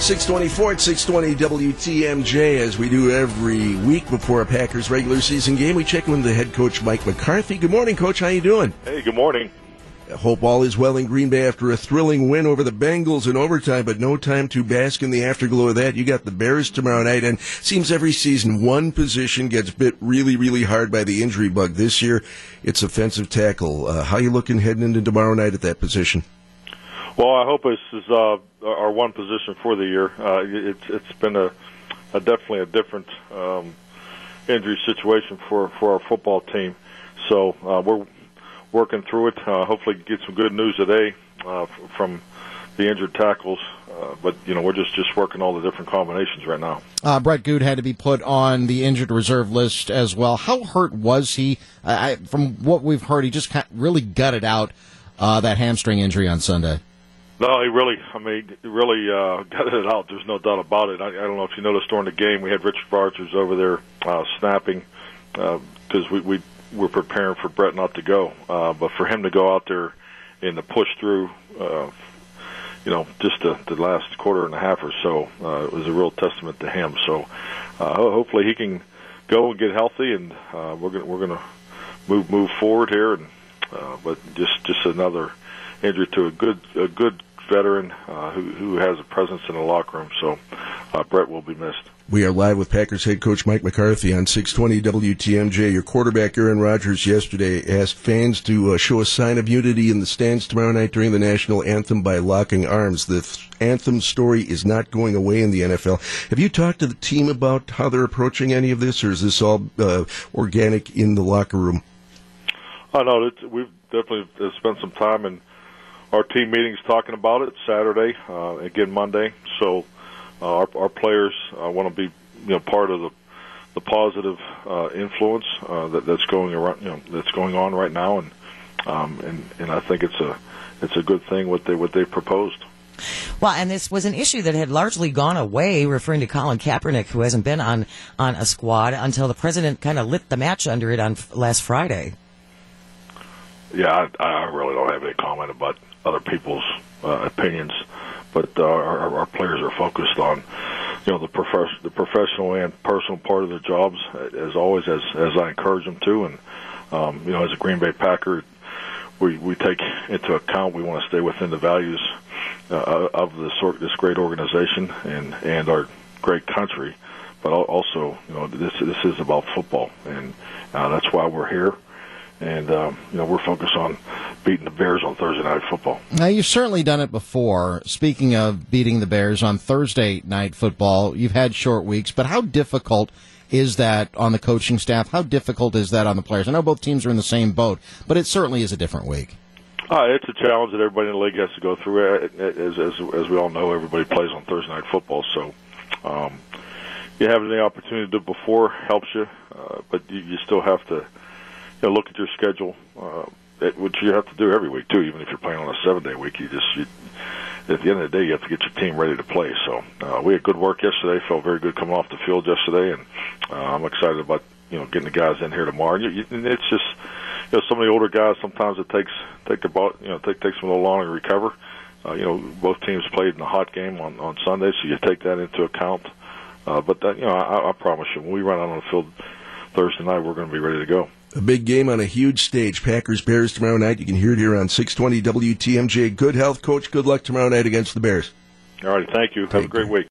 624 at 620 WTMJ, as we do every week before a Packers regular season game. We check in with the head coach, Mike McCarthy. Good morning, Coach. How you doing? Hey, good morning. Hope all is well in Green Bay after a thrilling win over the Bengals in overtime, but no time to bask in the afterglow of that. You got the Bears tomorrow night, and seems every season one position gets bit really, really hard by the injury bug. This year, it's offensive tackle. Uh, how you looking heading into tomorrow night at that position? Well, I hope this is uh, our one position for the year. Uh, it's it's been a, a definitely a different um, injury situation for for our football team. So uh, we're working through it. Uh, hopefully, get some good news today uh, from the injured tackles. Uh, but you know, we're just just working all the different combinations right now. Uh, Brett Goode had to be put on the injured reserve list as well. How hurt was he? I, from what we've heard, he just really gutted out uh, that hamstring injury on Sunday. No, he really, I mean, really uh, got it out. There's no doubt about it. I, I don't know if you noticed during the game, we had Richard Rodgers over there uh, snapping because uh, we, we were preparing for Brett not to go. Uh, but for him to go out there and to push through, uh, you know, just the, the last quarter and a half or so, uh, it was a real testament to him. So uh, hopefully he can go and get healthy, and uh, we're gonna we're gonna move move forward here. And uh, but just just another injury to a good a good veteran uh, who who has a presence in the locker room. So uh, Brett will be missed. We are live with Packers head coach Mike McCarthy on 620 WTMJ. Your quarterback Aaron Rodgers yesterday asked fans to uh, show a sign of unity in the stands tomorrow night during the national anthem by locking arms. The th- anthem story is not going away in the NFL. Have you talked to the team about how they're approaching any of this, or is this all uh, organic in the locker room? Oh no, we've definitely spent some time in our team meetings talking about it Saturday, uh, again Monday. So uh, our, our players uh, want to be you know part of the the positive uh, influence uh, that, that's going around you know that's going on right now, and um, and and I think it's a it's a good thing what they what they proposed. Well, and this was an issue that had largely gone away, referring to Colin Kaepernick, who hasn't been on on a squad until the president kind of lit the match under it on last Friday. Yeah, I, I really don't have any comment about other people's uh, opinions, but uh, our, our players are focused on you know the prof- the professional and personal part of their jobs as always as as I encourage them to. And um, you know as a Green Bay Packer we we take into account we want to stay within the values uh, of this this great organization and and our great country. But also you know this this is about football. And uh, that's why we're here. And um, you know we're focused on beating the Bears on Thursday night football. Now you've certainly done it before. Speaking of beating the Bears on Thursday night football, you've had short weeks, but how difficult is that on the coaching staff? How difficult is that on the players? I know both teams are in the same boat, but it certainly is a different week. Uh, it's a challenge that everybody in the league has to go through. Uh, as, as, as we all know, everybody plays on Thursday night football, so um, you having the opportunity to do before helps you, uh, but you, you still have to you know, look at your schedule, uh, which you have to do every week too. Even if you're playing on a seven day week, you just you, at the end of the day you have to get your team ready to play. So uh, we had good work yesterday. Felt very good coming off the field yesterday, and uh, I'm excited about you know getting the guys in here tomorrow. And you, and it's just you know some of the older guys sometimes it takes take about you know take takes them a little longer to recover. Uh, you know both teams played in a hot game on on Sunday, so you take that into account. Uh, but that, you know I, I promise you when we run out on the field Thursday night, we're going to be ready to go. A big game on a huge stage. Packers Bears tomorrow night. You can hear it here on 620 WTMJ. Good health, coach. Good luck tomorrow night against the Bears. All right. Thank you. Have a great week.